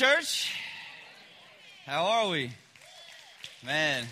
morning, church. How are we? Man.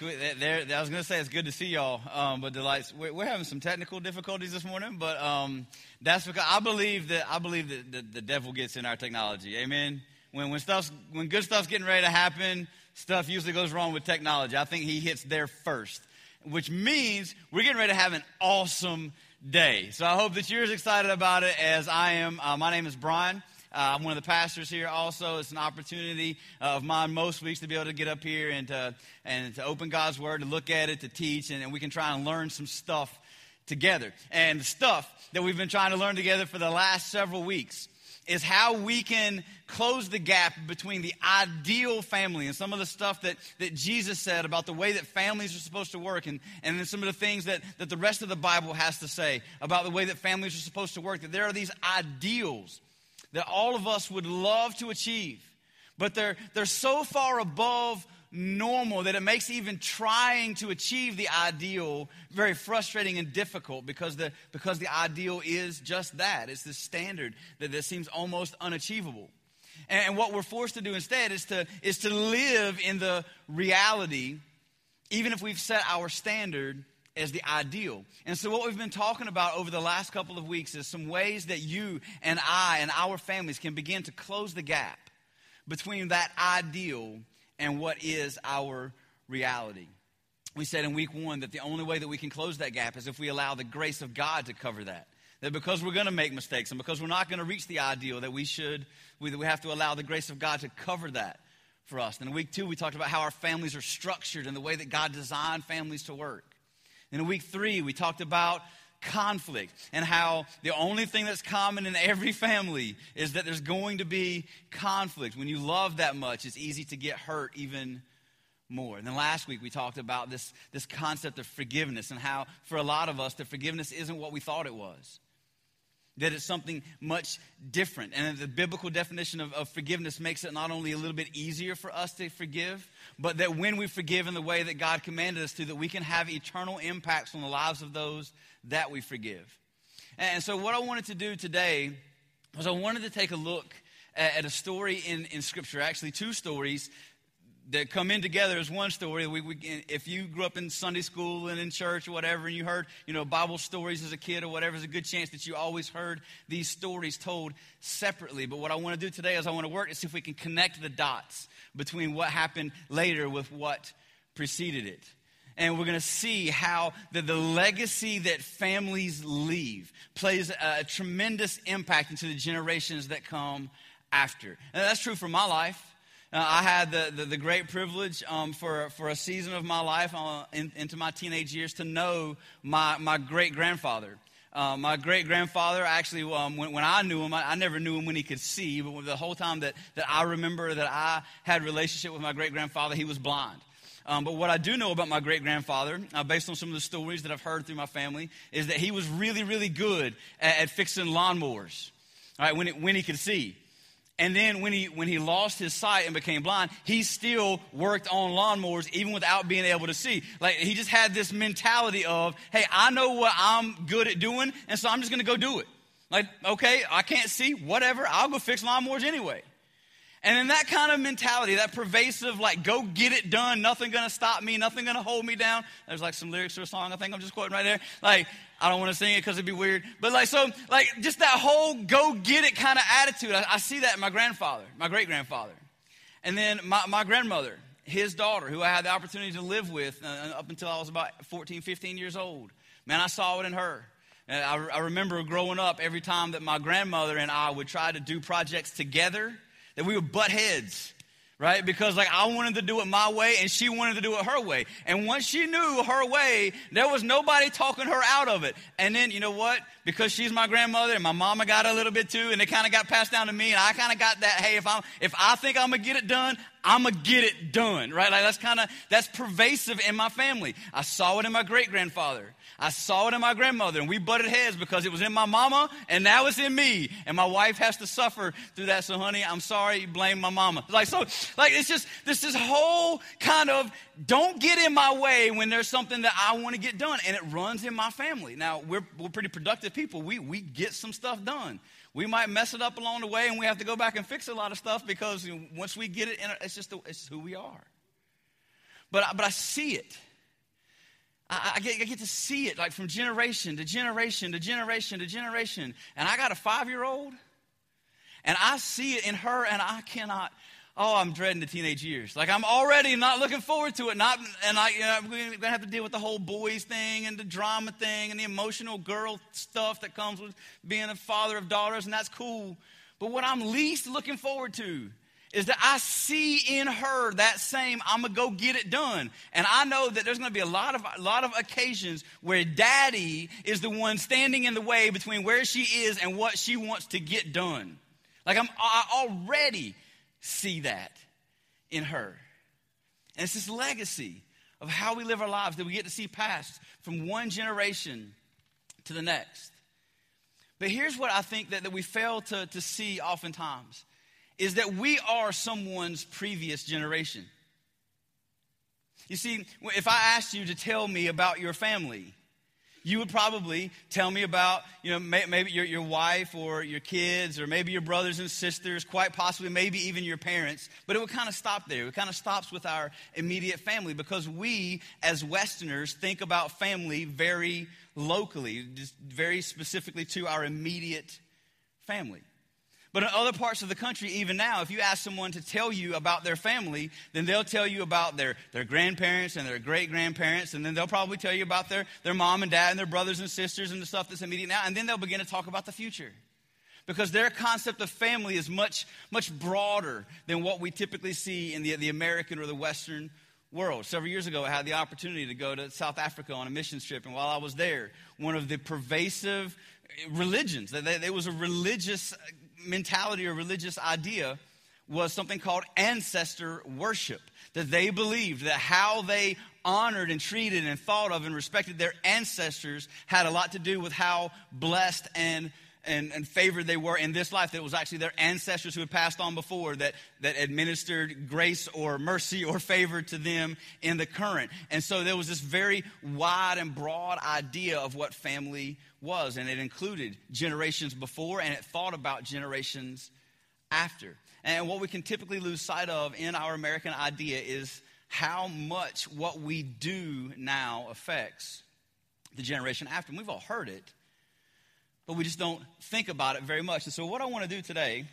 There, I was going to say it's good to see y'all, um, but the lights, we're, we're, having some technical difficulties this morning, but um, that's because I believe that I believe that the, the, devil gets in our technology. Amen. When when stuff's when good stuff's getting ready to happen, stuff usually goes wrong with technology. I think he hits there first, which means we're getting ready to have an awesome day. So I hope that you're as excited about it as I am. Uh, my name is Brian. Uh, I'm one of the pastors here also. It's an opportunity uh, of mine most weeks to be able to get up here and to, and to open God's Word, to look at it, to teach, and, and we can try and learn some stuff together. And the stuff that we've been trying to learn together for the last several weeks is how we can close the gap between the ideal family and some of the stuff that, that Jesus said about the way that families are supposed to work, and, and then some of the things that, that the rest of the Bible has to say about the way that families are supposed to work. That there are these ideals that all of us would love to achieve, but they're, they're so far above normal that it makes even trying to achieve the ideal very frustrating and difficult because the, because the ideal is just that. It's this standard that, that seems almost unachievable. And, and what we're forced to do instead is to, is to live in the reality, even if we've set our standard as the ideal. And so, what we've been talking about over the last couple of weeks is some ways that you and I and our families can begin to close the gap between that ideal and what is our reality. We said in week one that the only way that we can close that gap is if we allow the grace of God to cover that. That because we're going to make mistakes and because we're not going to reach the ideal, that we should, we, that we have to allow the grace of God to cover that for us. And in week two, we talked about how our families are structured and the way that God designed families to work. In week three, we talked about conflict and how the only thing that's common in every family is that there's going to be conflict. When you love that much, it's easy to get hurt even more. And then last week we talked about this, this concept of forgiveness and how for a lot of us the forgiveness isn't what we thought it was. That it's something much different. And the biblical definition of, of forgiveness makes it not only a little bit easier for us to forgive, but that when we forgive in the way that God commanded us to, that we can have eternal impacts on the lives of those that we forgive. And so, what I wanted to do today was I wanted to take a look at, a story in, in Scripture, actually, two stories that come in together as one story. We, we, if you grew up in Sunday school and in church or whatever, and you heard, you know, Bible stories as a kid or whatever, there's a good chance that you always heard these stories told separately. But what I want to do today is I want to work to see if we can connect the dots between what happened later with what preceded it and we're going to see how the, the legacy that families leave plays a, a tremendous impact into the generations that come after. And that's true for my life. Uh, I had the, the, the great privilege um, for, for a season of my life uh, in, into my teenage years to know my, my great grandfather. Uh, my great grandfather, actually, um, when, when, I knew him, I, I, never knew him when he could see, but the whole time that, that I remember that I had relationship with my great grandfather, he was blind. Um, but what I do know about my great grandfather, uh, based on some of the stories that I've heard through my family, is that he was really, really good at, at fixing lawnmowers, right, when, it, when he could see. And then when he, when he lost his sight and became blind, he still worked on lawnmowers even without being able to see. Like he just had this mentality of, hey, I know what I'm good at doing, and so I'm just to go do it. Like, okay, I can't see, whatever, I'll go fix lawnmowers anyway. And in that kind of mentality, that pervasive, like, go get it done, nothing gonna stop me, nothing gonna hold me down. There's like some lyrics to a song I think I'm just quoting right there. Like, I don't wanna sing it because it'd be weird. But like, so, like, just that whole go get it kind of attitude. I, I, see that in my grandfather, my great grandfather. And then my, my grandmother, his daughter, who I had the opportunity to live with uh, up until I was about 14, 15 years old. Man, I saw it in her. And I, I remember growing up, every time that my grandmother and I would try to do projects together, that we would butt heads right? Because like I wanted to do it my way and she wanted to do it her way. And once she knew her way, there was nobody talking her out of it. And then you know what? Because she's my grandmother and my mama got a little bit too, and it kind of got passed down to me, and I kind of got that. Hey, if I'm if I think I'm gonna get it done, I'm to get it done, right? Like that's kind of, that's pervasive in my family. I saw it in my great grandfather. I saw it in my grandmother and we butted heads because it was in my mama and now it's in me. And my wife has to suffer through that. So honey, I'm sorry, blame my mama. Like, so, like, it's just, this, this whole kind of don't get in my way when there's something that I want to get done. And it runs in my family. Now, we're, we're pretty productive people. We, we get some stuff done. We might mess it up along the way and we have to go back and fix a lot of stuff because once we get it, it's just it's who we are. But, but I see it. I, I, get, I get to see it like from generation to generation to generation to generation. And I got a five year old, and I see it in her, and I cannot. Oh, I'm dreading the teenage years. Like I'm already not looking forward to it. Not, and I, you know, I'm going to have to deal with the whole boys thing and the drama thing and the emotional girl stuff that comes with being a father of daughters, and that's cool. But what I'm least looking forward to is that I see in her that same, I'm gonna go get it done. And I know that there's gonna be a lot of, a lot of occasions where daddy is the one standing in the way between where she is and what she wants to get done. Like I'm, I already see that in her. And it's this legacy of how we live our lives that we get to see passed from one generation to the next. But here's what I think that, that we fail to, to see oftentimes is that we are someone's previous generation. You see, if I asked you to tell me about your family, you would probably tell me about, you know, maybe your, your wife or your kids or maybe your brothers and sisters, quite possibly, maybe even your parents. But it would kind of stop there. It kind of stops with our immediate family because we, as Westerners, think about family very locally, just very specifically to our immediate family. But in other parts of the country, even now, if you ask someone to tell you about their family, then they'll tell you about their, their grandparents and their great grandparents, and then they'll probably tell you about their, their mom and dad and their brothers and sisters and the stuff that's immediate now, and then they'll begin to talk about the future. Because their concept of family is much, much broader than what we typically see in the, the American or the Western world. Several years ago, I had the opportunity to go to South Africa on a mission trip, and while I was there, one of the pervasive religions, it was a religious mentality or religious idea was something called ancestor worship. That they believed that how they honored and treated and thought of and respected their ancestors had a lot to do with how blessed and and, and, favored they were in this life, that it was actually their ancestors who had passed on before that, that administered grace or mercy or favor to them in the current. And so there was this very wide and broad idea of what family was, and it included generations before and it thought about generations after. And what we can typically lose sight of in our American idea is how much what we do now affects the generation after. And we've all heard it, but we just don't think about it very much. And so, what I want to do today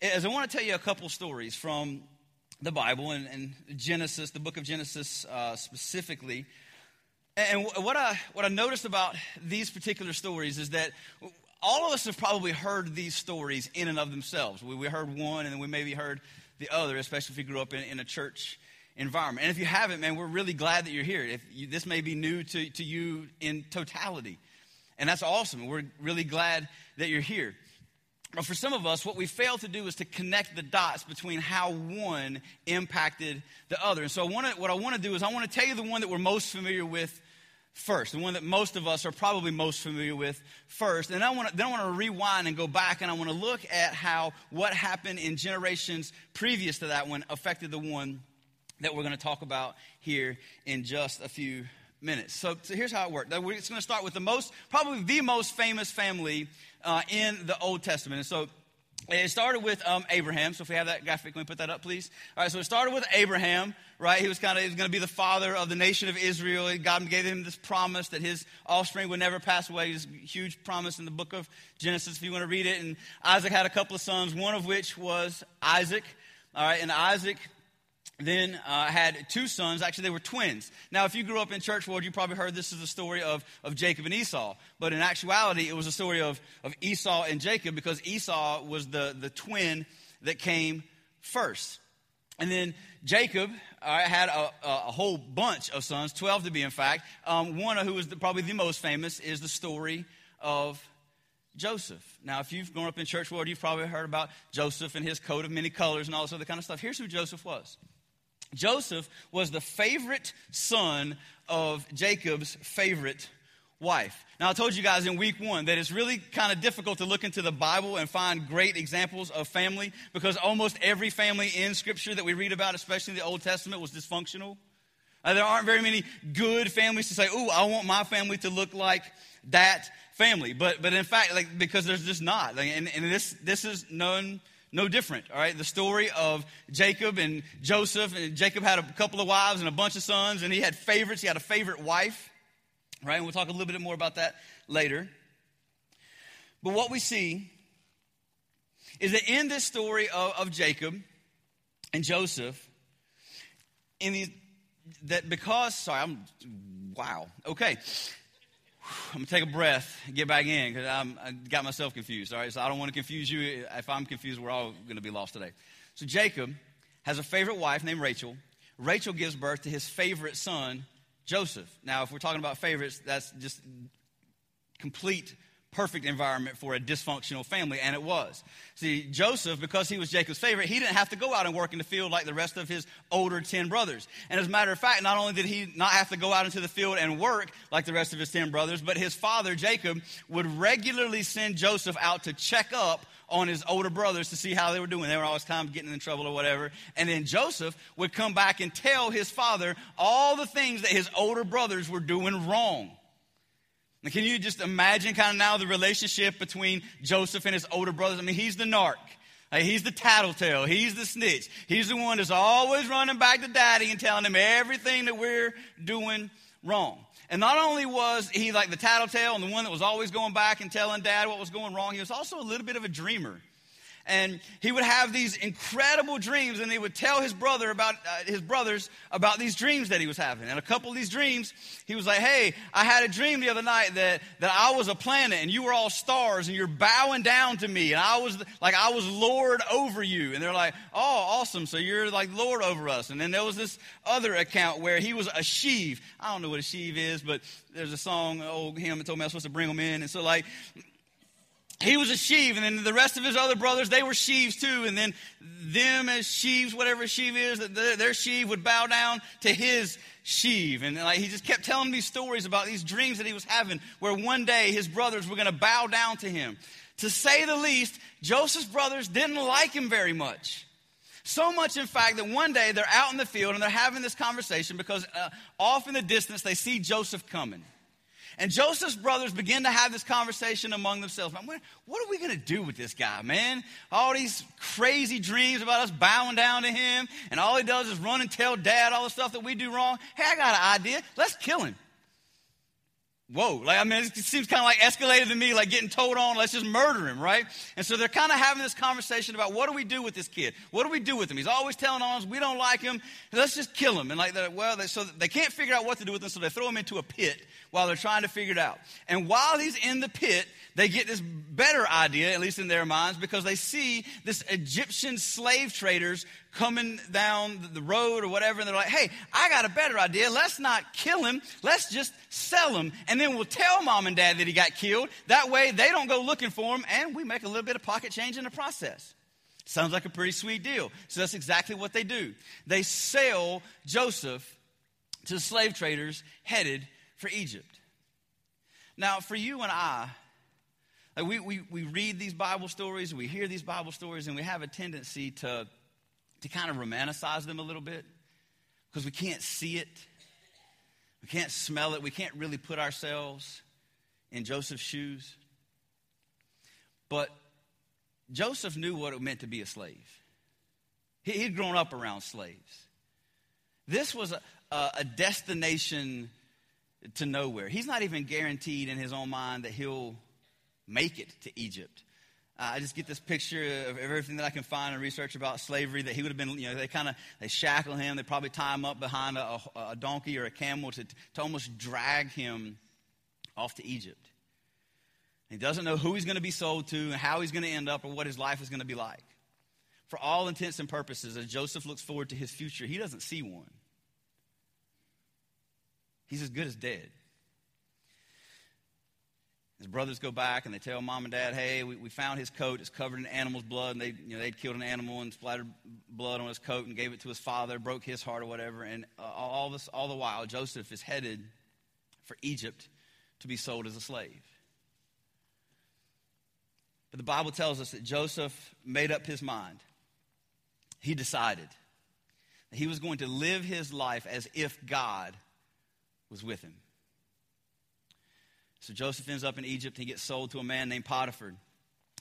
is I want to tell you a couple stories from the Bible and, and Genesis, the book of Genesis uh, specifically, and what I, what I noticed about these particular stories is that all of us have probably heard these stories in and of themselves. We, we heard one and then we maybe heard the other, especially if you grew up in, in a church environment. And if you haven't, man, we're really glad that you're here. If you, this may be new to, to you in totality. And that's awesome. We're really glad that you're here. But for some of us, what we fail to do is to connect the dots between how one impacted the other. And so I wanna, what I want to do is I want to tell you the one that we're most familiar with first, the one that most of us are probably most familiar with first. And I want to, then I want to rewind and go back and I want to look at how what happened in generations previous to that one affected the one that we're going to talk about here in just a few minutes. So, so here's how it worked. We're going to start with the most, probably the most famous family uh, in the Old Testament. And so it started with um, Abraham. So if we have that graphic, can we put that up, please? All right, so it started with Abraham, right? He was kind of going to be the father of the nation of Israel. God gave him this promise that his offspring would never pass away. This huge promise in the book of Genesis, if you want to read it. And Isaac had a couple of sons, one of which was Isaac. All right, and Isaac then uh, had two sons. Actually, they were twins. Now, if you grew up in church world, you probably heard this is the story of, of Jacob and Esau. But in actuality, it was a story of, of Esau and Jacob because Esau was the, the twin that came first. And then Jacob uh, had a, a, whole bunch of sons, 12 to be in fact. Um, one who was the, probably the most famous is the story of Joseph. Now, if you've grown up in church world, you've probably heard about Joseph and his coat of many colors and all this other kind of stuff. Here's who Joseph was. Joseph was the favorite son of Jacob's favorite wife. Now, I told you guys in week one that it's really kind of difficult to look into the Bible and find great examples of family because almost every family in Scripture that we read about, especially in the Old Testament, was dysfunctional. Uh, there aren't very many good families to say, "Oh, I want my family to look like that family." But, but in fact, like because there's just not, like, and, and this this is none no different. All right, the story of Jacob and Joseph, and Jacob had a couple of wives and a bunch of sons, and he had favorites. He had a favorite wife. Right, and we'll talk a little bit more about that later. But what we see is that in this story of, of Jacob and Joseph, in the, that because sorry, I'm wow. Okay. I'm gonna take a breath get back in because I got myself confused. All right, so I don't want to confuse you. If I'm confused, we're all gonna be lost today. So Jacob has a favorite wife named Rachel. Rachel gives birth to his favorite son, Joseph. Now, if we're talking about favorites, that's just complete perfect environment for a dysfunctional family, and it was. See, Joseph, because he was Jacob's favorite, he didn't have to go out and work in the field like the rest of his older 10 brothers. And as a matter of fact, not only did he not have to go out into the field and work like the rest of his 10 brothers, but his father, Jacob, would regularly send Joseph out to check up on his older brothers to see how they were doing. They were always of getting in trouble or whatever. And then Joseph would come back and tell his father all the things that his older brothers were doing wrong. Can you just imagine kind of now the relationship between Joseph and his older brothers? I mean, he's the narc. He's the tattletale. He's the snitch. He's the one that's always running back to daddy and telling him everything that we're doing wrong. And not only was he like the tattletale and the one that was always going back and telling dad what was going wrong, he was also a little bit of a dreamer and he would have these incredible dreams and he would tell his brother about uh, his brothers about these dreams that he was having. And a couple of these dreams he was like hey i had a dream the other night that, that i was a planet and you were all stars and you're bowing down to me and i was like i was lord over you. And they're like oh awesome. So you're like lord over us. And then there was this other account where he was a sheave. I don't know what a sheave is but there's a song old hymn that told me i was supposed to bring them in. And so like he was a sheave, and then the rest of his other brothers, they were sheaves too. And then them as sheaves, whatever sheave is, their, sheave would bow down to his sheave. And like he just kept telling these stories about these dreams that he was having, where one day his brothers were going to bow down to him. To say the least, Joseph's brothers didn't like him very much. So much, in fact, that one day they're out in the field and they're having this conversation because uh, off in the distance they see Joseph coming. And Joseph's brothers begin to have this conversation among themselves. Man, what are we going to do with this guy, man? All these crazy dreams about us bowing down to him, and all he does is run and tell dad all the stuff that we do wrong. Hey, I got an idea. Let's kill him. Whoa, like, I mean, it seems kind of like escalated to me, like getting told on, let's just murder him, right? And so they're kind of having this conversation about what do we do with this kid? What do we do with him? He's always telling on us, we don't like him, let's just kill him. And like, well, they, so they can't figure out what to do with him, so they throw him into a pit while they're trying to figure it out. And while he's in the pit, they get this better idea, at least in their minds, because they see this Egyptian slave traders coming down the road or whatever, and they're like, hey, I got a better idea. Let's not kill him. Let's just sell him. And then we'll tell mom and dad that he got killed. That way they don't go looking for him, and we make a little bit of pocket change in the process. Sounds like a pretty sweet deal. So that's exactly what they do. They sell Joseph to slave traders headed for Egypt. Now, for you and I, like we, we, we read these Bible stories, we hear these Bible stories, and we have a tendency to, to kind of romanticize them a little bit because we can't see it, we can't smell it, we can't really put ourselves in Joseph's shoes. But Joseph knew what it meant to be a slave. He, had grown up around slaves. This was a, a destination to nowhere. He's not even guaranteed in his own mind that he'll make it to Egypt. Uh, I just get this picture of everything that I can find and research about slavery that he would have been, you know, they kind of, they shackle him. They probably tie him up behind a, a donkey or a camel to, to almost drag him off to Egypt. He doesn't know who he's going to be sold to and how he's going to end up or what his life is going to be like. For all intents and purposes, as Joseph looks forward to his future, he doesn't see one. He's as good as dead. His brothers go back and they tell mom and dad, hey, we, we found his coat. It's covered in animal's blood. And they, you know, they'd killed an animal and splattered blood on his coat and gave it to his father, broke his heart or whatever. And uh, all, this, all the while, Joseph is headed for Egypt to be sold as a slave. But the Bible tells us that Joseph made up his mind. He decided that he was going to live his life as if God was with him. So Joseph ends up in Egypt. And he gets sold to a man named Potiphar.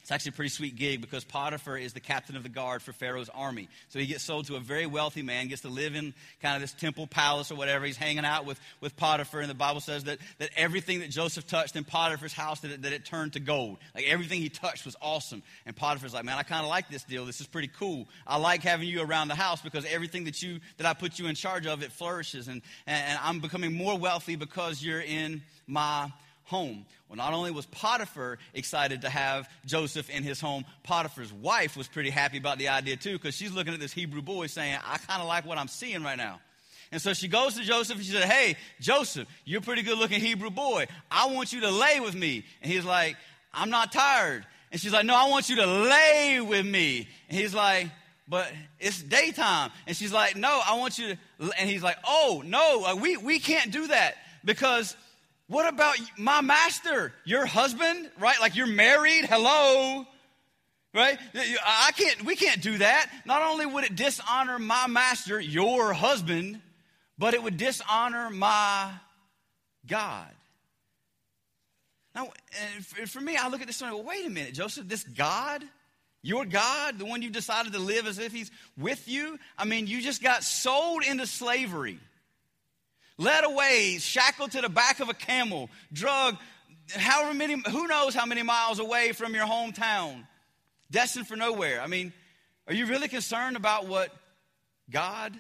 It's actually a pretty sweet gig because Potiphar is the captain of the guard for Pharaoh's army. So he gets sold to a very wealthy man, gets to live in kind of this temple palace or whatever. He's hanging out with, with Potiphar, and the Bible says that, that everything that Joseph touched in Potiphar's house, that it, that it turned to gold. Like everything he touched was awesome. And Potiphar's like, man, I kind of like this deal. This is pretty cool. I like having you around the house because everything that you that I put you in charge of, it flourishes. And, and, and I'm becoming more wealthy because you're in my home. Well, not only was Potiphar excited to have Joseph in his home, Potiphar's wife was pretty happy about the idea too, because she's looking at this Hebrew boy saying, I kind of like what I'm seeing right now. And so she goes to Joseph and she said, Hey, Joseph, you're a pretty good looking Hebrew boy. I want you to lay with me. And he's like, I'm not tired. And she's like, No, I want you to lay with me. And he's like, but it's daytime. And she's like, no, I want you to. And he's like, oh, no, uh, we, we can't do that because what about my master, your husband, right? Like you're married, hello, right? I can't, we can't do that. Not only would it dishonor my master, your husband, but it would dishonor my God. Now, for me, I look at this and I go, wait a minute, Joseph, this God, your God, the one you've decided to live as if he's with you, I mean, you just got sold into slavery led away, shackled to the back of a camel, drug however many, who knows how many miles away from your hometown, destined for nowhere. I mean, are you really concerned about what God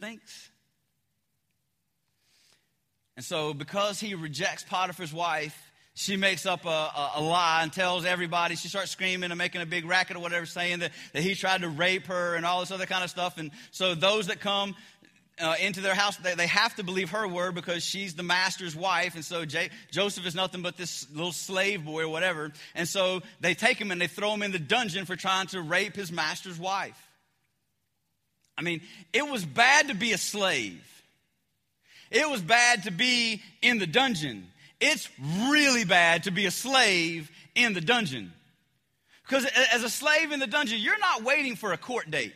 thinks? And so, because he rejects Potiphar's wife, she makes up a, a, a, lie and tells everybody. She starts screaming and making a big racket or whatever, saying that, that he tried to rape her and all this other kind of stuff. And so those that come uh, into their house, they, they have to believe her word because she's the master's wife. And so J- Joseph is nothing but this little slave boy or whatever. And so they take him and they throw him in the dungeon for trying to rape his master's wife. I mean, it was bad to be a slave. It was bad to be in the dungeon. It's really bad to be a slave in the dungeon. Because as a slave in the dungeon, you're not waiting for a court date.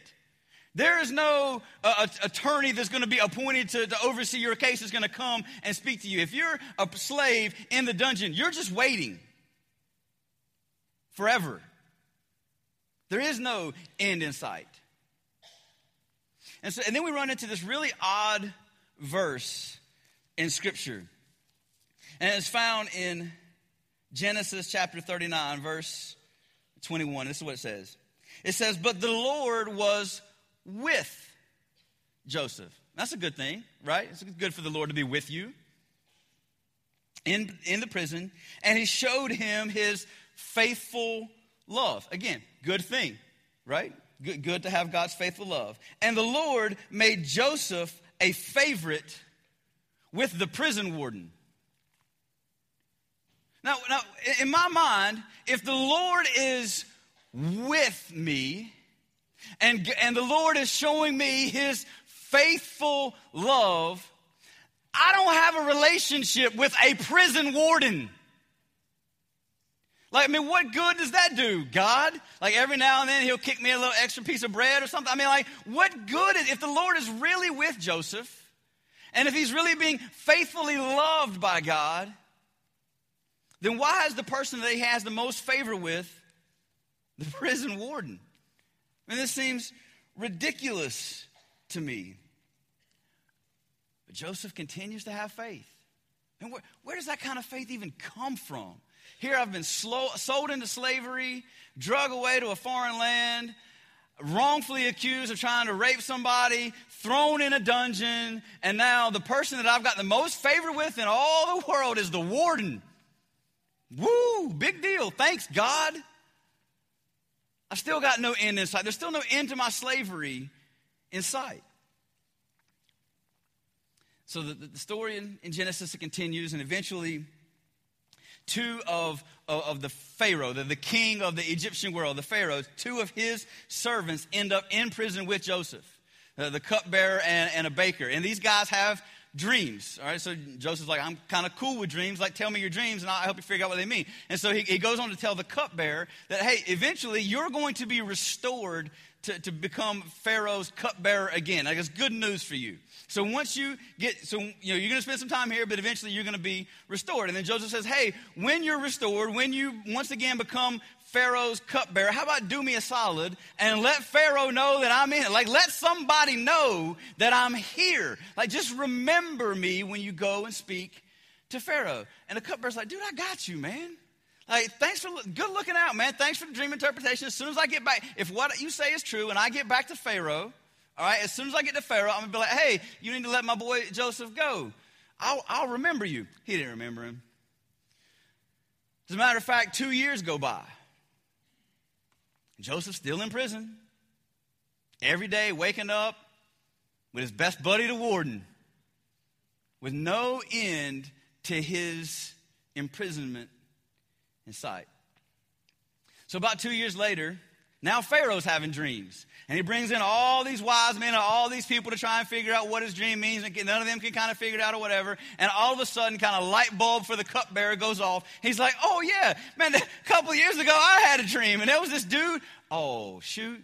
There is no uh, attorney that's going to be appointed to, to oversee your case is going to come and speak to you. If you're a slave in the dungeon, you're just waiting forever. There is no end in sight. And, so, and then we run into this really odd verse in Scripture. And it's found in Genesis chapter 39, verse 21. This is what it says. It says, But the Lord was with Joseph. That's a good thing, right? It's good for the Lord to be with you in, in the prison. And he showed him his faithful love. Again, good thing, right? Good, good to have God's faithful love. And the Lord made Joseph a favorite with the prison warden. Now, now, in my mind, if the Lord is with me, and, and the Lord is showing me his faithful love. I don't have a relationship with a prison warden. Like, I mean, what good does that do, God? Like, every now and then he'll kick me a little extra piece of bread or something. I mean, like, what good is, if the Lord is really with Joseph, and if he's really being faithfully loved by God, then why is the person that he has the most favor with the prison warden? I mean, this seems ridiculous to me. But Joseph continues to have faith. And where, where does that kind of faith even come from? Here I've been slow, sold into slavery, drug away to a foreign land, wrongfully accused of trying to rape somebody, thrown in a dungeon, and now the person that I've got the most favor with in all the world is the warden. Woo, big deal. Thanks, God. I've still got no end in sight. There's still no end to my slavery in sight. So the, the story in, in Genesis it continues, and eventually two of, of, of the Pharaoh, the, the king of the Egyptian world, the Pharaoh, two of his servants end up in prison with Joseph, uh, the cupbearer and, and a baker. And these guys have dreams. All right, so Joseph's like, I'm kind of cool with dreams. Like, tell me your dreams and I'll help you figure out what they mean. And so he, he goes on to tell the cupbearer that, hey, eventually you're going to be restored to, to become Pharaoh's cupbearer again. Like, it's good news for you. So once you get, so, you know, you're going to spend some time here, but eventually you're going to be restored. And then Joseph says, hey, when you're restored, when you once again become Pharaoh's cupbearer, how about do me a solid and let Pharaoh know that I'm in it? Like, let somebody know that I'm here. Like, just remember me when you go and speak to Pharaoh. And the cupbearer's like, dude, I got you, man. Like, thanks for good looking out, man. Thanks for the dream interpretation. As soon as I get back, if what you say is true and I get back to Pharaoh, all right, as soon as I get to Pharaoh, I'm gonna be like, hey, you need to let my boy Joseph go. I'll, I'll remember you. He didn't remember him. As a matter of fact, two years go by. Joseph's still in prison. Every day waking up with his best buddy, the warden, with no end to his imprisonment in sight. So, about two years later, now Pharaoh's having dreams. And he brings in all these wise men and all these people to try and figure out what his dream means. And none of them can kind of figure it out or whatever. And all of a sudden, kind of light bulb for the cupbearer goes off. He's like, oh, yeah, man, a couple of years ago, I had a dream. And there was this dude. Oh, shoot.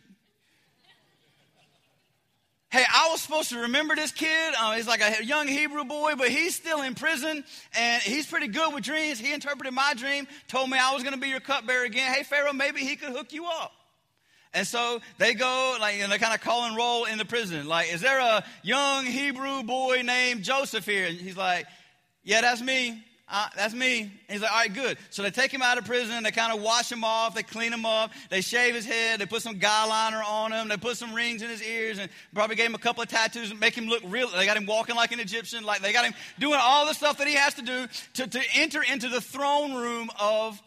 Hey, I was supposed to remember this kid. Uh, he's like a young Hebrew boy, but he's still in prison and he's pretty good with dreams. He interpreted my dream, told me I was going to be your cupbearer again. Hey, Pharaoh, maybe he could hook you up. And so they go, like, and they kind of call and roll in the prison. Like, is there a young Hebrew boy named Joseph here? And he's like, yeah, that's me. Uh, that's me. And he's like, all right, good. So they take him out of prison. They kind of wash him off. They clean him up. They shave his head. They put some guy liner on him. They put some rings in his ears and probably gave him a couple of tattoos and make him look real. They got him walking like an Egyptian. Like they got him doing all the stuff that he has to do to, to enter into the throne room of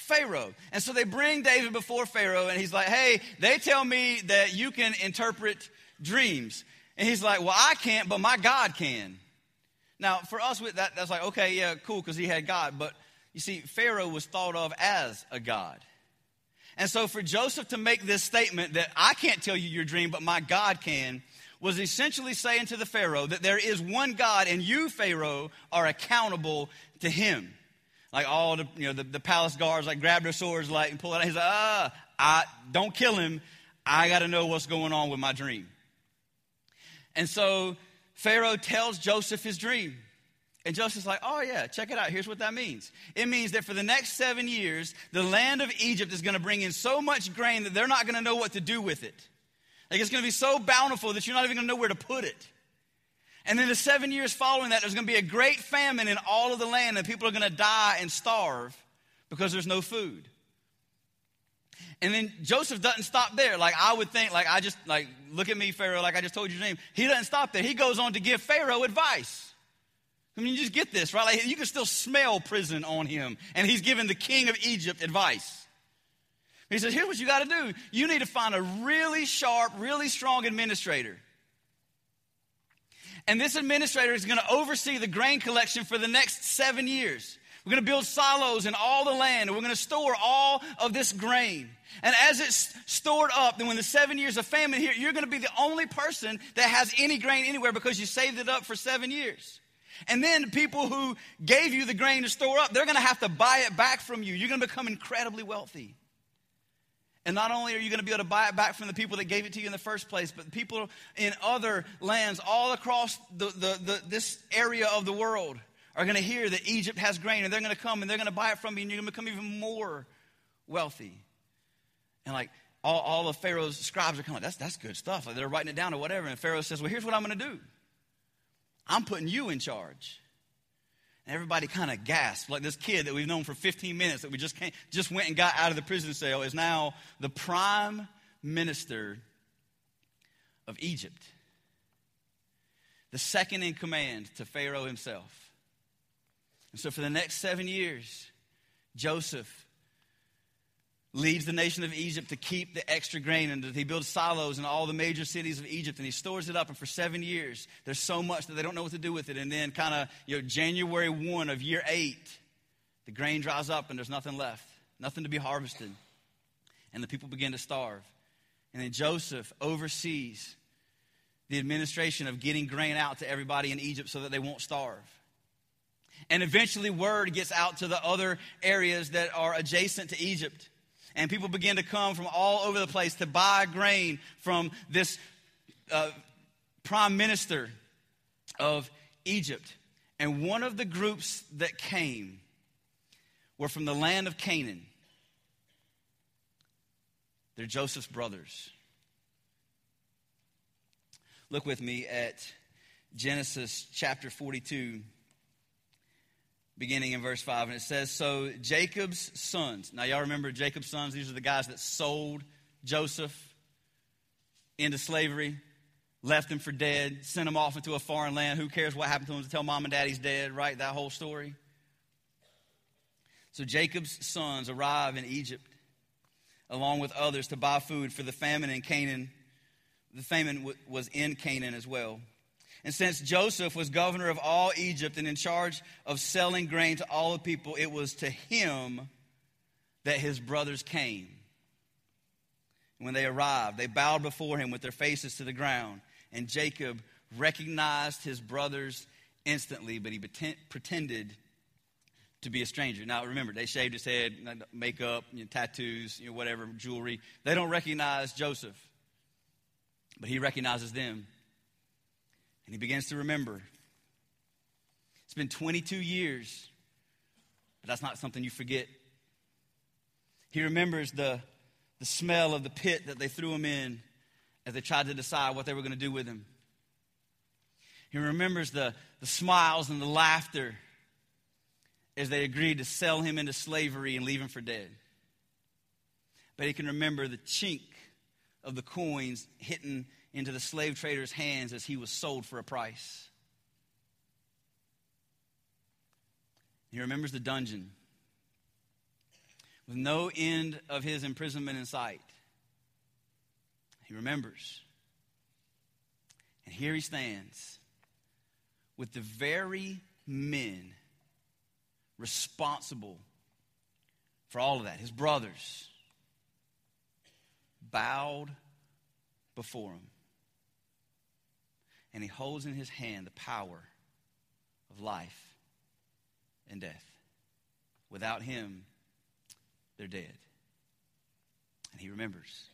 Pharaoh. And so they bring David before Pharaoh, and he's like, Hey, they tell me that you can interpret dreams. And he's like, Well, I can't, but my God can. Now, for us, that, that's like, okay, yeah, cool, because he had God. But you see, Pharaoh was thought of as a God. And so for Joseph to make this statement that I can't tell you your dream, but my God can, was essentially saying to the Pharaoh that there is one God, and you, Pharaoh, are accountable to him like all the you know the, the palace guards like grab their swords like and pull it out. He's like, ah, I don't kill him. I got to know what's going on with my dream. And so Pharaoh tells Joseph his dream. And Joseph's like, oh, yeah, check it out. Here's what that means. It means that for the next seven years, the land of Egypt is going to bring in so much grain that they're not going to know what to do with it. Like, it's going to be so bountiful that you're not even going to know where to put it. And then the seven years following that, there's going to be a great famine in all of the land, and people are going to die and starve because there's no food. And then Joseph doesn't stop there. Like I would think, like I just like look at me, Pharaoh, like I just told you your name. He doesn't stop there. He goes on to give Pharaoh advice. I mean, you just get this, right? Like you can still smell prison on him. And he's giving the king of Egypt advice. He says, here's what you got to do. You need to find a really sharp, really strong administrator. And this administrator is going to oversee the grain collection for the next seven years. We're going to build silos in all the land, and we're going to store all of this grain. And as it's stored up, then when the seven years of famine here, you're going to be the only person that has any grain anywhere because you saved it up for seven years. And then the people who gave you the grain to store up, they're going to have to buy it back from you. You're going to become incredibly wealthy. And not only are you going to be able to buy it back from the people that gave it to you in the first place, but people in other lands all across the, the, the, this area of the world are going to hear that Egypt has grain and they're going to come and they're going to buy it from you and you're going to become even more wealthy. And like all, all of Pharaoh's scribes are coming, that's, that's good stuff. Like they're writing it down or whatever. And Pharaoh says, Well, here's what I'm going to do I'm putting you in charge. And everybody kind of gasped, like this kid that we've known for 15 minutes that we just came, just went and got out of the prison cell is now the prime minister of Egypt, the second in command to Pharaoh himself. And so for the next seven years, Joseph leads the nation of Egypt to keep the extra grain and he builds silos in all the major cities of Egypt and he stores it up and for 7 years there's so much that they don't know what to do with it and then kind of you know January 1 of year 8 the the grain dries up and there's nothing left, nothing to be harvested. And the people begin to starve. And then Joseph oversees the administration of getting grain out to everybody in Egypt so that they won't starve. And eventually, word gets out to the other areas that are adjacent to Egypt. And people begin to come from all over the place to buy grain from this uh, prime minister of Egypt. And one of the groups that came were from the land of Canaan. They're Joseph's brothers. Look with me at Genesis chapter 42, beginning in verse 5. And it says So Jacob's sons, now y'all remember Jacob's sons? These are the guys that sold Joseph into slavery, left him for dead, sent him off into a foreign land. Who cares what happened to him to tell mom and dad he's dead, right? That whole story. So Jacob's sons arrive in Egypt along with others to buy food for the famine in Canaan the famine was in Canaan as well. And since Joseph was governor of all Egypt and in charge of selling grain to all the people, it was to him that his brothers came. when they arrived, they bowed before him with their faces to the ground. And Jacob recognized his brothers instantly, but he pretended to be a stranger. Now, remember, they shaved his head, makeup, you know, tattoos, you know, whatever, jewelry. They don't recognize Joseph. But he recognizes them and he begins to remember. It's been 22 years, but that's not something you forget. He remembers the, the smell of the pit that they threw him in as they tried to decide what they were going to do with him. He remembers the, the smiles and the laughter as they agreed to sell him into slavery and leave him for dead. But he can remember the chink of the coins hitting into the slave trader's hands as he was sold for a price. He remembers the dungeon with no end of his imprisonment in sight. He remembers. And here he stands with the very men responsible for all of that, his brothers bowed before him. And he holds in his hand the power of life and death. Without him, they're dead. And he remembers.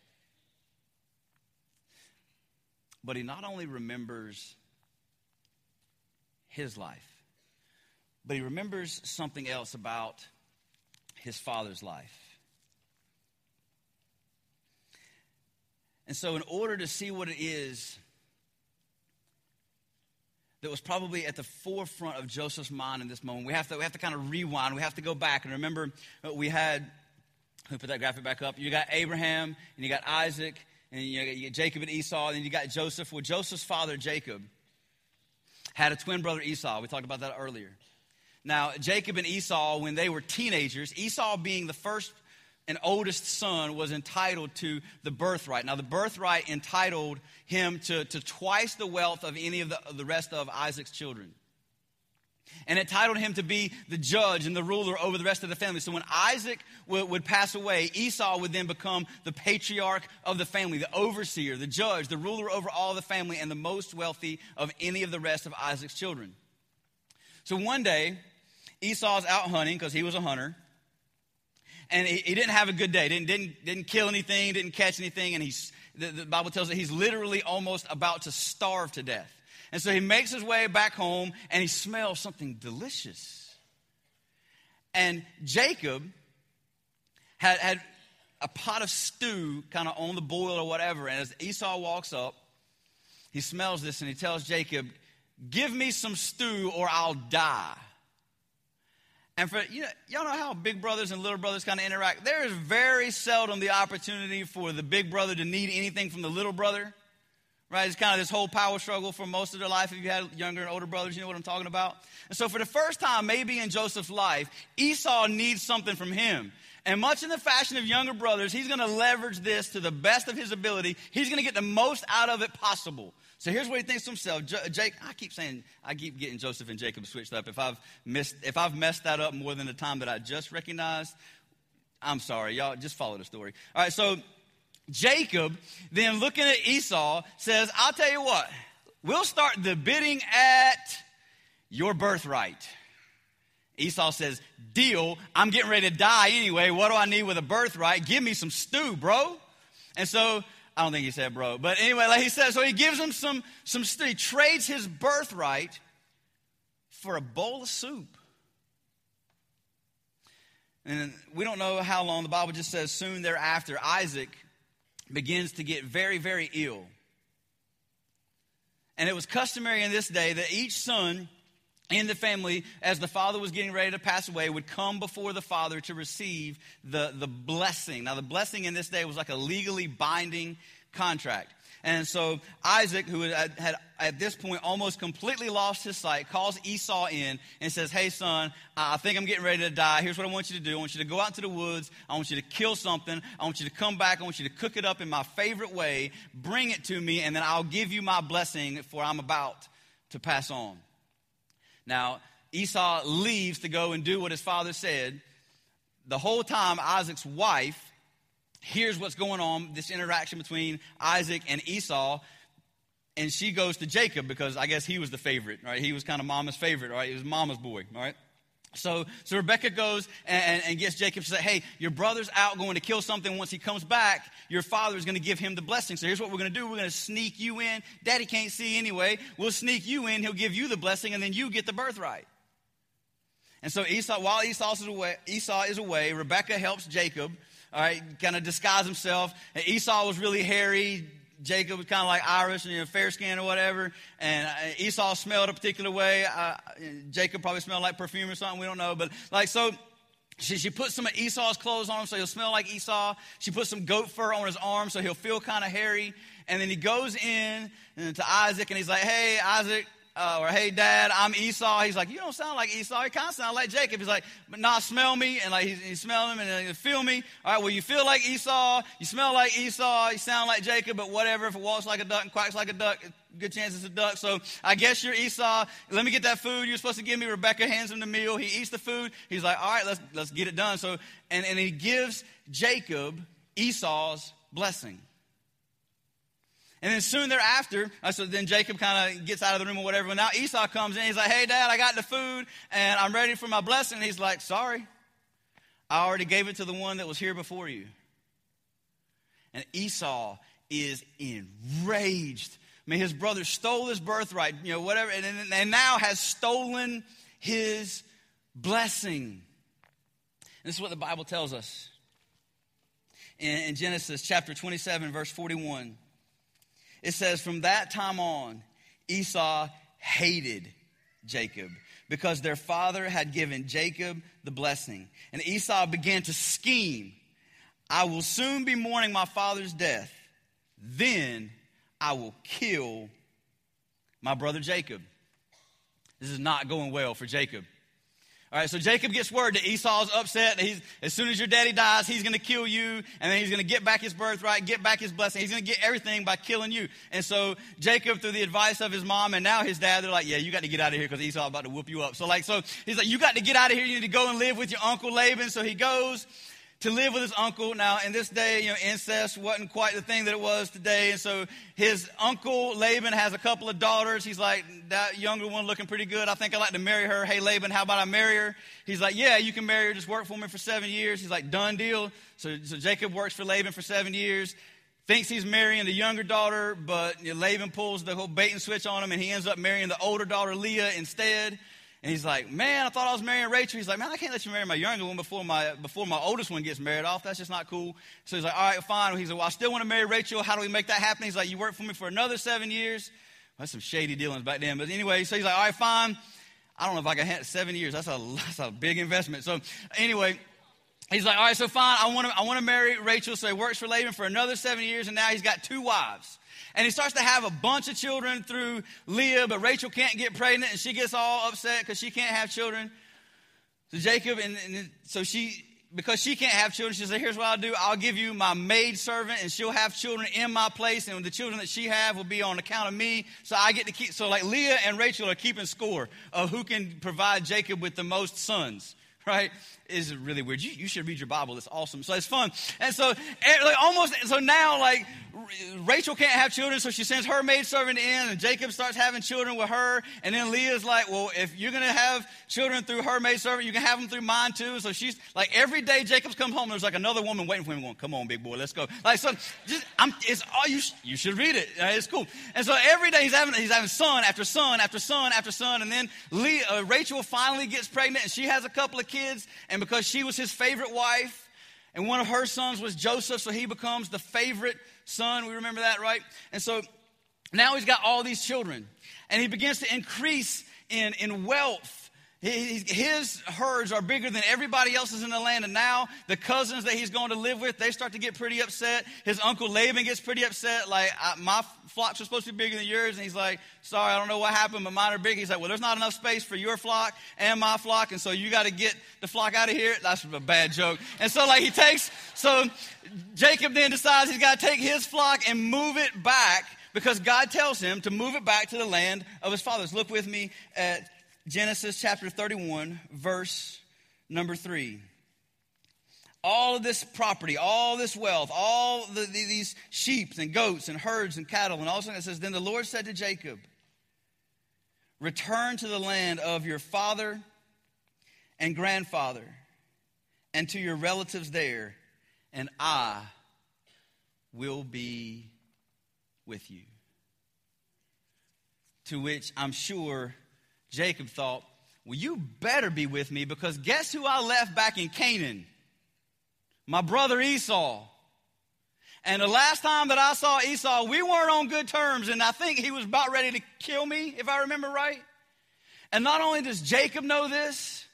But he not only remembers his life, but he remembers something else about his father's life. And so, in order to see what it is that was probably at the forefront of Joseph's mind in this moment, we have to, we have to kind of rewind. We have to go back and remember uh, we had, who put that graphic back up? You got Abraham, and you got Isaac, and you got, you got Jacob and Esau, and then you got Joseph. Well, Joseph's father, Jacob, had a twin brother, Esau. We talked about that earlier. Now, Jacob and Esau, when they were teenagers, Esau being the first and oldest son was entitled to the birthright. Now, the birthright entitled him to, to twice the wealth of any of the, of the rest of Isaac's children. And entitled him to be the judge and the ruler over the rest of the family. So when Isaac would pass away, Esau would then become the patriarch of the family, the overseer, the judge, the ruler over all the family, and the most wealthy of any of the rest of Isaac's children. So one day, Esau's out hunting because he was a hunter and he, he, didn't have a good day. Didn't, didn't, didn't kill anything, didn't catch anything, and he's, the, the Bible tells us he's literally almost about to starve to death. And so he makes his way back home and he smells something delicious. And Jacob had, had a pot of stew kind of on the boil or whatever. And as Esau walks up, he smells this and he tells Jacob, Give me some stew or I'll die. And for you know, y'all know how big brothers and little brothers kind of interact. There is very seldom the opportunity for the big brother to need anything from the little brother. Right? It's kind of this whole power struggle for most of their life. If you had younger and older brothers, you know what I'm talking about. And so, for the first time, maybe in Joseph's life, Esau needs something from him. And much in the fashion of younger brothers, he's going to leverage this to the best of his ability. He's going to get the most out of it possible. So here's what he thinks to himself. Jake, I keep saying, I keep getting Joseph and Jacob switched up. If I've missed, if I've messed that up more than the time that I just recognized, I'm sorry. Y'all just follow the story. All right. So Jacob, then looking at Esau, says, I'll tell you what, we'll start the bidding at your birthright. Esau says, Deal. I'm getting ready to die anyway. What do I need with a birthright? Give me some stew, bro. And so, I don't think he said bro, but anyway, like he said, so he gives him some, some. He trades his birthright for a bowl of soup. And we don't know how long. The Bible just says soon thereafter, Isaac begins to get very, very ill. And it was customary in this day that each son in the family, as the father was getting ready to pass away, would come before the father to receive the, the blessing. Now, the blessing in this day was like a legally binding contract. And so Isaac, who had, at this point almost completely lost his sight, calls Esau in and says, Hey, son, I think I'm getting ready to die. Here's what I want you to do. I want you to go out into the woods. I want you to kill something. I want you to come back. I want you to cook it up in my favorite way. Bring it to me, and then I'll give you my blessing, for I'm about to pass on. Now, Esau leaves to go and do what his father said. The whole time, Isaac's wife hears what's going on, this interaction between Isaac and Esau, and she goes to Jacob because I guess he was the favorite, right? He was kind of mama's favorite, right? He was mama's boy, right? So, so Rebecca goes and, and gets Jacob to say, Hey, your brother's out going to kill something. Once he comes back, your father is going to give him the blessing. So here's what we're going to do we're going to sneak you in. Daddy can't see anyway. We'll sneak you in. He'll give you the blessing, and then you get the birthright. And so Esau, while Esau is away, Esau is away Rebecca helps Jacob all right, kind of disguise himself. Esau was really hairy. Jacob was kind of like Irish and you know, fair skin or whatever. And uh, Esau smelled a particular way. Uh, Jacob probably smelled like perfume or something. We don't know. But like, so she, she put some of Esau's clothes on him so he'll smell like Esau. She put some goat fur on his arm so he'll feel kind of hairy. And then he goes in to Isaac and he's like, hey, Isaac, uh, or hey dad i'm esau. He's like you don't sound like esau. You kind of sound like jacob. He's like but not smell me. And like he, smell him and he feel me. All right well you feel like esau. You smell like esau. You sound like jacob but whatever. If it walks like a duck and quacks like a duck good chance it's a duck. So i guess you're esau. Let me get that food you're supposed to give me. Rebecca hands him the meal. He eats the food. He's like all right let's let's get it done. So and, and he gives jacob esau's blessing and then soon thereafter, uh, so then Jacob kind of gets out of the room or whatever. And now Esau comes in. He's like, hey, dad, I got the food and I'm ready for my blessing. And he's like, sorry, I already gave it to the one that was here before you. And Esau is enraged. I mean, his brother stole his birthright, you know, whatever, and, and now has stolen his blessing. And this is what the Bible tells us in, in Genesis chapter 27, verse 41. It says, From that time on, Esau hated Jacob because their father had given Jacob the blessing. And Esau began to scheme I will soon be mourning my father's death. Then I will kill my brother Jacob. This is not going well for Jacob. All right, so Jacob gets word that Esau's upset. That he's, as soon as your daddy dies, he's going to kill you, and then he's going to get back his birthright, get back his blessing. He's going to get everything by killing you. And so Jacob, through the advice of his mom and now his dad, they're like, "Yeah, you got to get out of here because Esau's about to whoop you up." So like, so he's like, "You got to get out of here. You need to go and live with your uncle Laban." So he goes to live with his uncle. Now, in this day, you know, incest wasn't quite the thing that it was today. And so his uncle Laban has a couple of daughters. He's like, that younger one looking pretty good. I think I'd like to marry her. Hey, Laban, how about I marry her? He's like, yeah, you can marry her. Just work for me for seven years. He's like, done deal. So, so Jacob works for Laban for seven years. Thinks he's marrying the younger daughter, but Laban pulls the whole bait and switch on him, and he ends up marrying the older daughter, Leah, instead. And he's like, man, I thought I was marrying Rachel. He's like, man, I can't let you marry my younger one before my, before my oldest one gets married off. That's just not cool. So he's like, all right, fine. He's like, well, I still want to marry Rachel. How do we make that happen? He's like, you work for me for another seven years. Well, that's some shady dealings back then. But anyway, so he's like, all right, fine. I don't know if I can handle seven years. That's a, that's a big investment. So anyway, he's like, all right, so fine. I want to, I want to marry Rachel. So he works for Laban for another seven years. And now he's got two wives. And he starts to have a bunch of children through Leah, but Rachel can't get pregnant and she gets all upset because she can't have children. So Jacob, and, and so she because she can't have children, she said, Here's what I'll do. I'll give you my maid servant, and she'll have children in my place, and the children that she have will be on account of me. So I get to keep. So, like Leah and Rachel are keeping score of who can provide Jacob with the most sons right? Is really weird. You, you should read your Bible. It's awesome. So it's fun. And so, eh, like almost, so now, like, Rachel can't have children, so she sends her maidservant in, and Jacob starts having children with her. And then Leah's like, well, if you're going to have children through her maidservant, you can have them through mine too. So she's like, every day Jacob's come home, there's like another woman waiting for him, going, come on, big boy, let's go. Like, so just, I'm, it's all you, you should read it. It's cool. And so every day he's having, he's having son after son after son after son. And then Leah, uh, Rachel finally gets pregnant, and she has a couple of kids. And because she was his favorite wife, and one of her sons was Joseph, so he becomes the favorite son. We remember that, right? And so now he's got all these children, and he begins to increase in, in wealth his herds are bigger than everybody else's in the land. And now the cousins that he's going to live with, they start to get pretty upset. His uncle Laban gets pretty upset. Like, my flocks are supposed to be bigger than yours. And he's like, sorry, I don't know what happened, but mine are big. He's like, well, there's not enough space for your flock and my flock. And so you got to get the flock out of here. That's a bad joke. And so, like, he takes, so Jacob then decides he's got to take his flock and move it back because God tells him to move it back to the land of his fathers. Look with me at Genesis chapter 31, verse number 3. All of this property, all this wealth, all the, the, these sheep and goats and herds and cattle, and all of a sudden it says, Then the Lord said to Jacob, Return to the land of your father and grandfather and to your relatives there, and I will be with you. To which I'm sure Jacob thought, Well, you better be with me because guess who I left back in Canaan? My brother Esau. And the last time that I saw Esau, we weren't on good terms, and I think he was about ready to kill me, if I remember right. And not only does Jacob know this,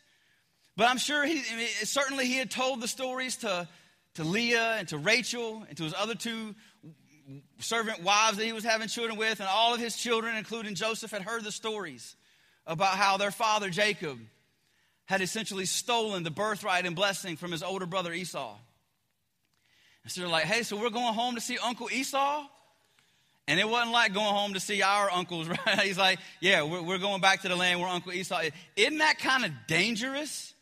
but I'm sure he I mean, certainly he had told the stories to, to Leah and to Rachel and to his other two servant wives that he was having children with, and all of his children, including Joseph, had heard the stories about how their father Jacob had essentially stolen the birthright and blessing from his older brother Esau. And so they're like, hey, so we're going home to see Uncle Esau? And it wasn't like going home to see our uncles, right? He's like, yeah, we're, we're going back to the land where Uncle Esau is. Isn't that kind of dangerous?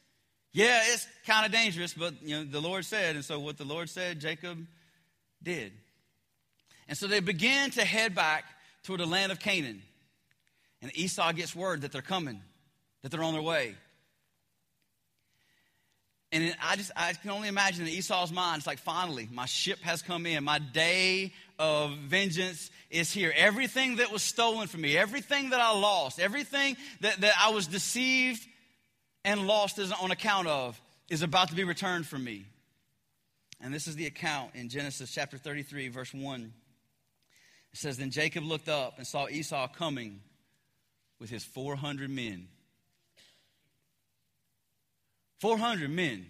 Yeah, it's kind of dangerous, but you know, the Lord said, and so what the Lord said, Jacob did. And so they began to head back toward the land of Canaan. And Esau gets word that they're coming, that they're on their way. And I just, I can only imagine in Esau's mind, it's like, finally, my ship has come in. My day of vengeance is here. Everything that was stolen from me, everything that I lost, everything that, that I was deceived and lost on account of is about to be returned from me. And this is the account in Genesis chapter 33, verse 1. It says, Then Jacob looked up and saw Esau coming with his 400 men. 400 men.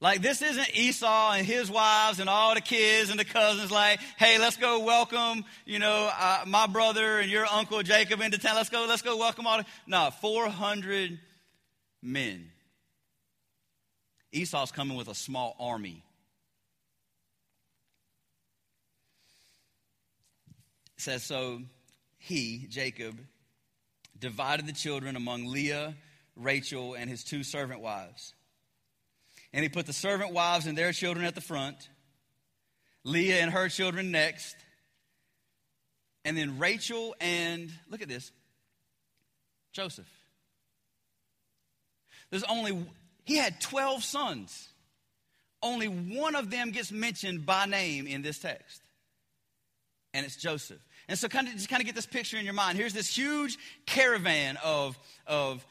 Like, this isn't Esau and his wives and all the kids and the cousins, like, hey, let's go welcome, you know, uh, my brother and your uncle Jacob into town. Let's go, let's go welcome all. The... No, 400 men. Esau's coming with a small army. It says, so he, Jacob, divided the children among Leah, Rachel, and his two servant wives. And he put the servant wives and their children at the front, Leah and her children next, and then Rachel and, look at this, Joseph. There's only, he had 12 sons. Only one of them gets mentioned by name in this text, and it's Joseph. And so kind of just kind of get this picture in your mind. Here's this huge caravan of, of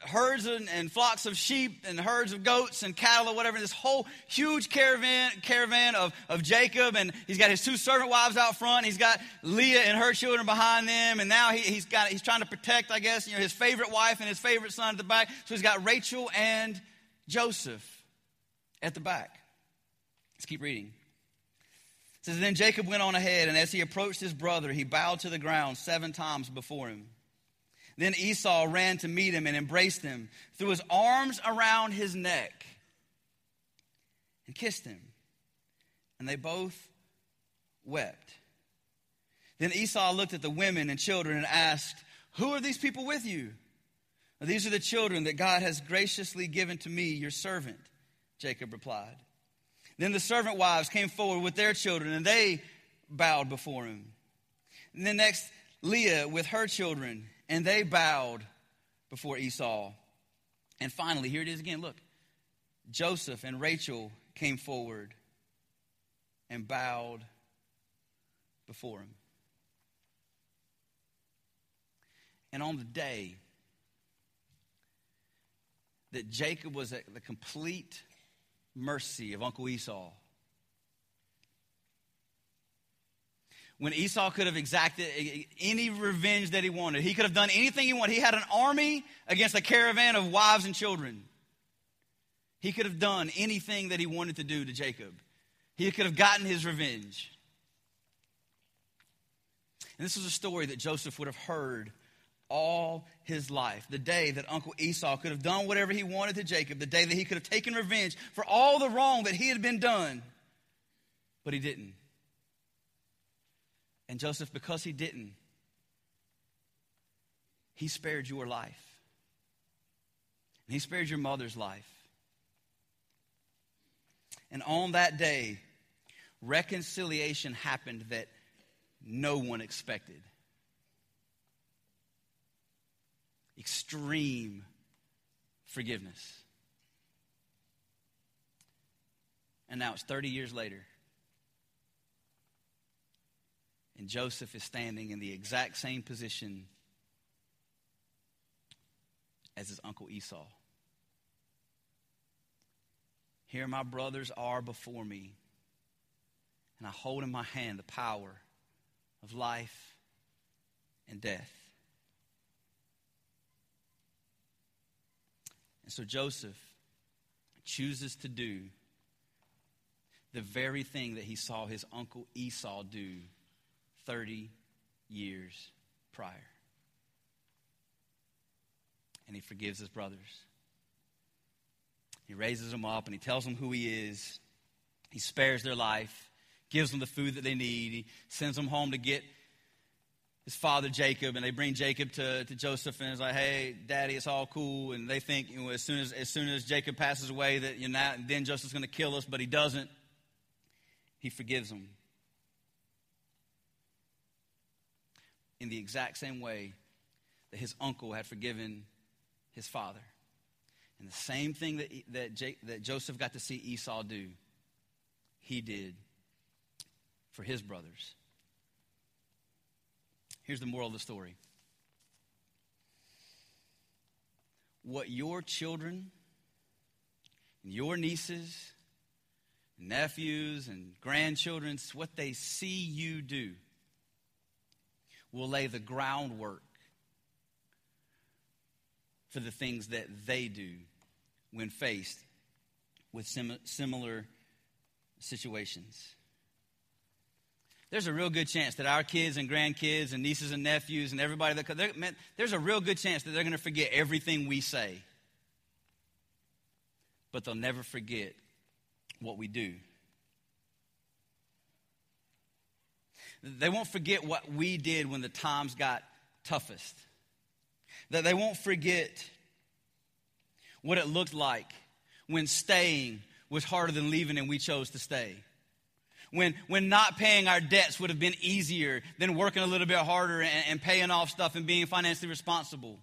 herds and, and, flocks of sheep and herds of goats and cattle or whatever. This whole huge caravan caravan of, of Jacob, and he's got his two servant wives out front. He's got Leah and her children behind them, and now he, he's got he's trying to protect, I guess, you know, his favorite wife and his favorite son at the back. So he's got Rachel and Joseph at the back. Let's keep reading says, Then Jacob went on ahead, and as he approached his brother, he bowed to the ground seven times before him. Then Esau ran to meet him and embraced him, threw his arms around his neck, and kissed him. And they both wept. Then Esau looked at the women and children and asked, Who are these people with you? These are the children that God has graciously given to me, your servant, Jacob replied. Then the servant wives came forward with their children, and they bowed before him. And then next, Leah with her children, and they bowed before Esau. And finally, here it is again look, Joseph and Rachel came forward and bowed before him. And on the day that Jacob was at the complete mercy of Uncle Esau, when Esau could have exacted any revenge that he wanted, he could have done anything he wanted. He had an army against a caravan of wives and children. He could have done anything that he wanted to do to Jacob. He could have gotten his revenge. And this is a story that Joseph would have heard all his life. The day that Uncle Esau could have done whatever he wanted to Jacob, the day that he could have taken revenge for all the wrong that he had been done, but he didn't. And Joseph, because he didn't, he spared your life. And he spared your mother's life. And on that day, reconciliation happened that no one expected. Extreme forgiveness. And now it's 30 years later. And Joseph is standing in the exact same position as his uncle Esau. Here my brothers are before me, and I hold in my hand the power of life and death. And so Joseph chooses to do the very thing that he saw his uncle Esau do 30 years prior. And he forgives his brothers. He raises them up and he tells them who he is. He spares their life, gives them the food that they need. He sends them home to get his father Jacob, and they bring Jacob to, to Joseph, and it's like, "Hey, Daddy, it's all cool." And they think, you know, as soon as as soon as Jacob passes away, that you know, then Joseph's going to kill us, but he doesn't. He forgives them. in the exact same way that his uncle had forgiven his father. And the same thing that, that, J, that Joseph got to see Esau do, he did for his brothers. Here's the moral of the story what your children, your nieces, nephews, and grandchildren, what they see you do will lay the groundwork for the things that they do when faced with sim- similar situations. There's a real good chance that our kids and grandkids and nieces and nephews and everybody that man, there's a real good chance that they're going to forget everything we say. But they'll never forget what we do. They won't forget what we did when the times got toughest. That they won't forget what it looked like when staying was harder than leaving and we chose to stay. When, when not paying our debts would have been easier than working a little bit harder and, and paying off stuff and being financially responsible.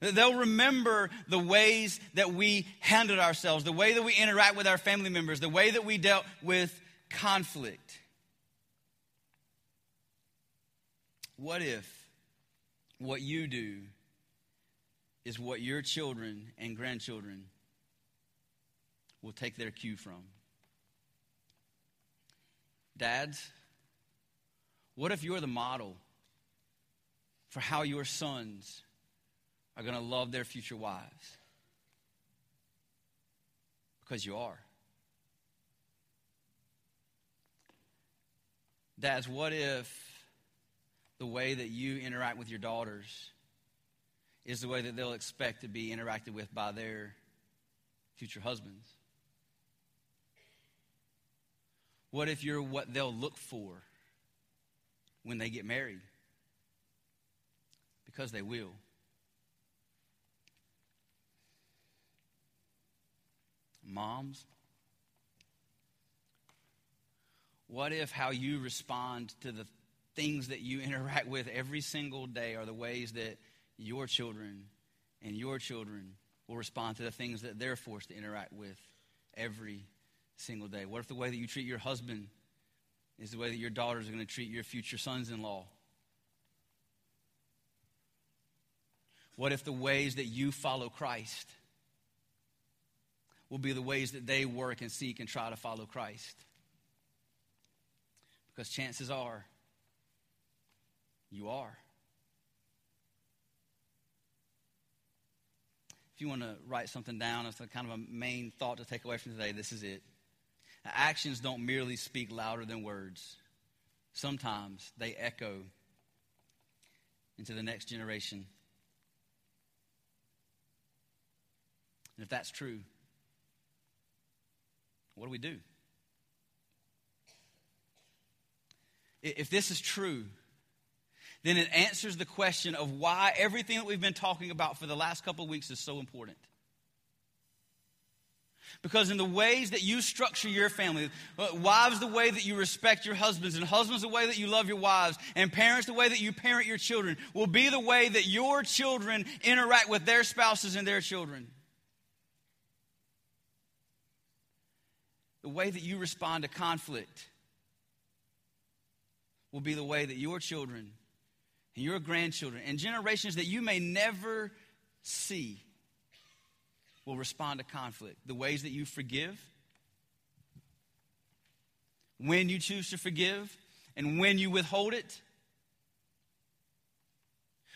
They'll remember the ways that we handled ourselves, the way that we interact with our family members, the way that we dealt with conflict. What if what you do is what your children and grandchildren will take their cue from? Dads, what if you're the model for how your sons are going to love their future wives? Because you are. Dads, what if the way that you interact with your daughters is the way that they'll expect to be interacted with by their future husbands. What if you're what they'll look for when they get married? Because they will. Moms, what if how you respond to the things that you interact with every single day are the ways that your children and your children will respond to the things that they're forced to interact with every single day? What if the way that you treat your husband is the way that your daughters are going to treat your future sons in law? What if the ways that you follow Christ will be the ways that they work and seek and try to follow Christ? Because chances are, you are. If you want to write something down as kind of a main thought to take away from today, this is it. Actions don't merely speak louder than words, sometimes they echo into the next generation. And if that's true, what do we do? If this is true, then it answers the question of why everything that we've been talking about for the last couple of weeks is so important. Because in the ways that you structure your family, uh, wives, the way that you respect your husbands, and husbands, the way that you love your wives, and parents, the way that you parent your children, will be the way that your children interact with their spouses and their children. The way that you respond to conflict will be the way that your children and your grandchildren and generations that you may never see will respond to conflict. The ways that you forgive, when you choose to forgive, and when you withhold it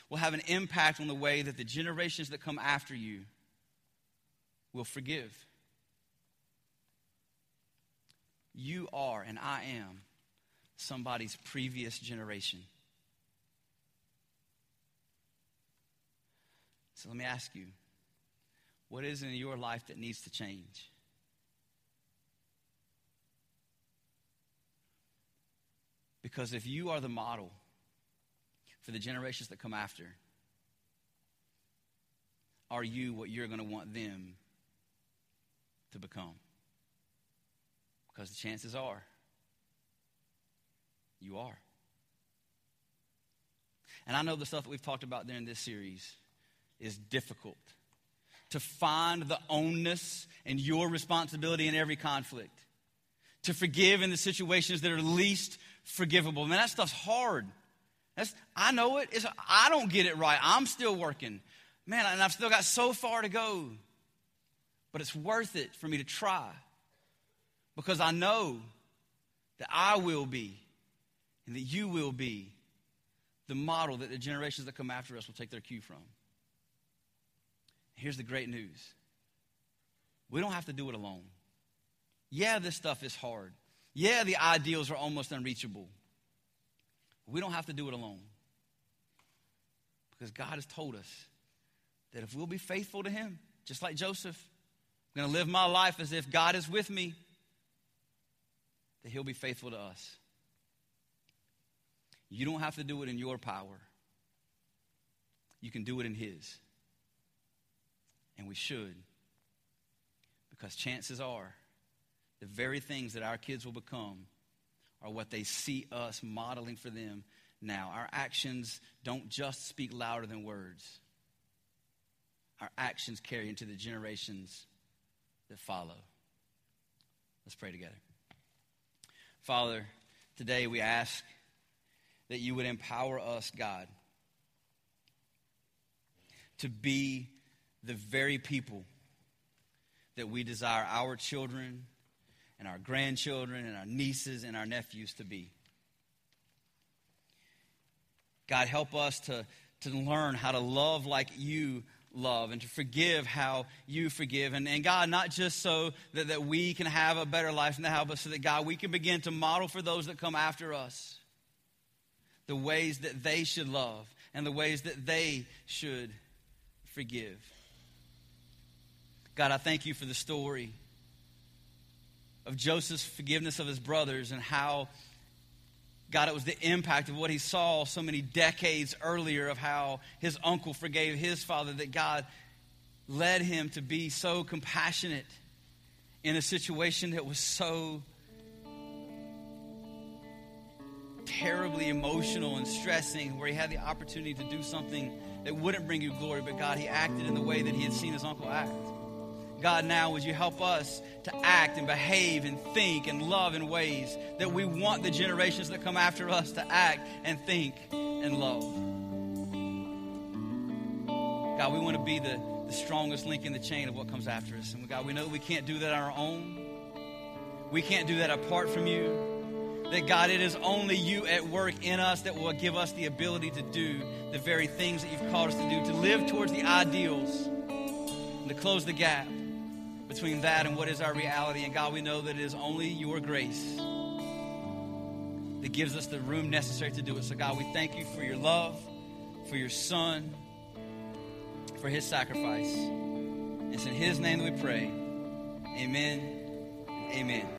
will have an impact on the way that the generations that come after you will forgive. You are, and I am, somebody's previous generation. So let me ask you what is in your life that needs to change? Because if you are the model for the generations that come after, are you what you're going to want them to become? Because the chances are you are. And I know the stuff that we've talked about during this series is difficult to find the ownness and your responsibility in every conflict, to forgive in the situations that are least forgivable. Man, that stuff's hard. That's, I know it. It's, I don't get it right. I'm still working. Man, and I've still got so far to go. But it's worth it for me to try because I know that I will be and that you will be the model that the generations that come after us will take their cue from. Here's the great news we don't have to do it alone. Yeah, this stuff is hard. Yeah, the ideals are almost unreachable. We don't have to do it alone. Because God has told us that if we'll be faithful to Him, just like Joseph, I'm going to live my life as if God is with me, that He'll be faithful to us. You don't have to do it in your power, you can do it in His. And we should. Because chances are, the very things that our kids will become are what they see us modeling for them now. Our actions don't just speak louder than words, our actions carry into the generations that follow. Let's pray together. Father, today we ask that you would empower us, God, to be the very people that we desire our children and our grandchildren and our nieces and our nephews to be. God, help us to, to learn how to love like you love and to forgive how you forgive. And, and God, not just so that, that we can have a better life now, but so that, God, we can begin to model for those that come after us the ways that they should love and the ways that they should forgive. God, I thank you for the story of Joseph's forgiveness of his brothers and how, God, it was the impact of what he saw so many decades earlier of how his uncle forgave his father, that God led him to be so compassionate in a situation that was so terribly emotional and stressing, where he had the opportunity to do something that wouldn't bring you glory, but God, he acted in the way that he had seen his uncle act. God, now would you help us to act and behave and think and love in ways that we want the generations that come after us to act and think and love? God, we want to be the, the strongest link in the chain of what comes after us. And God, we know we can't do that on our own. We can't do that apart from you that God, it is only you at work in us that will give us the ability to do the very things that you've called us to do, to live towards the ideals, and to close the gap between that and what is our reality. And God, we know that it is only your grace that gives us the room necessary to do it. So, God, we thank you for your love, for your Son, for his sacrifice. It's in his name that we pray. Amen. Amen.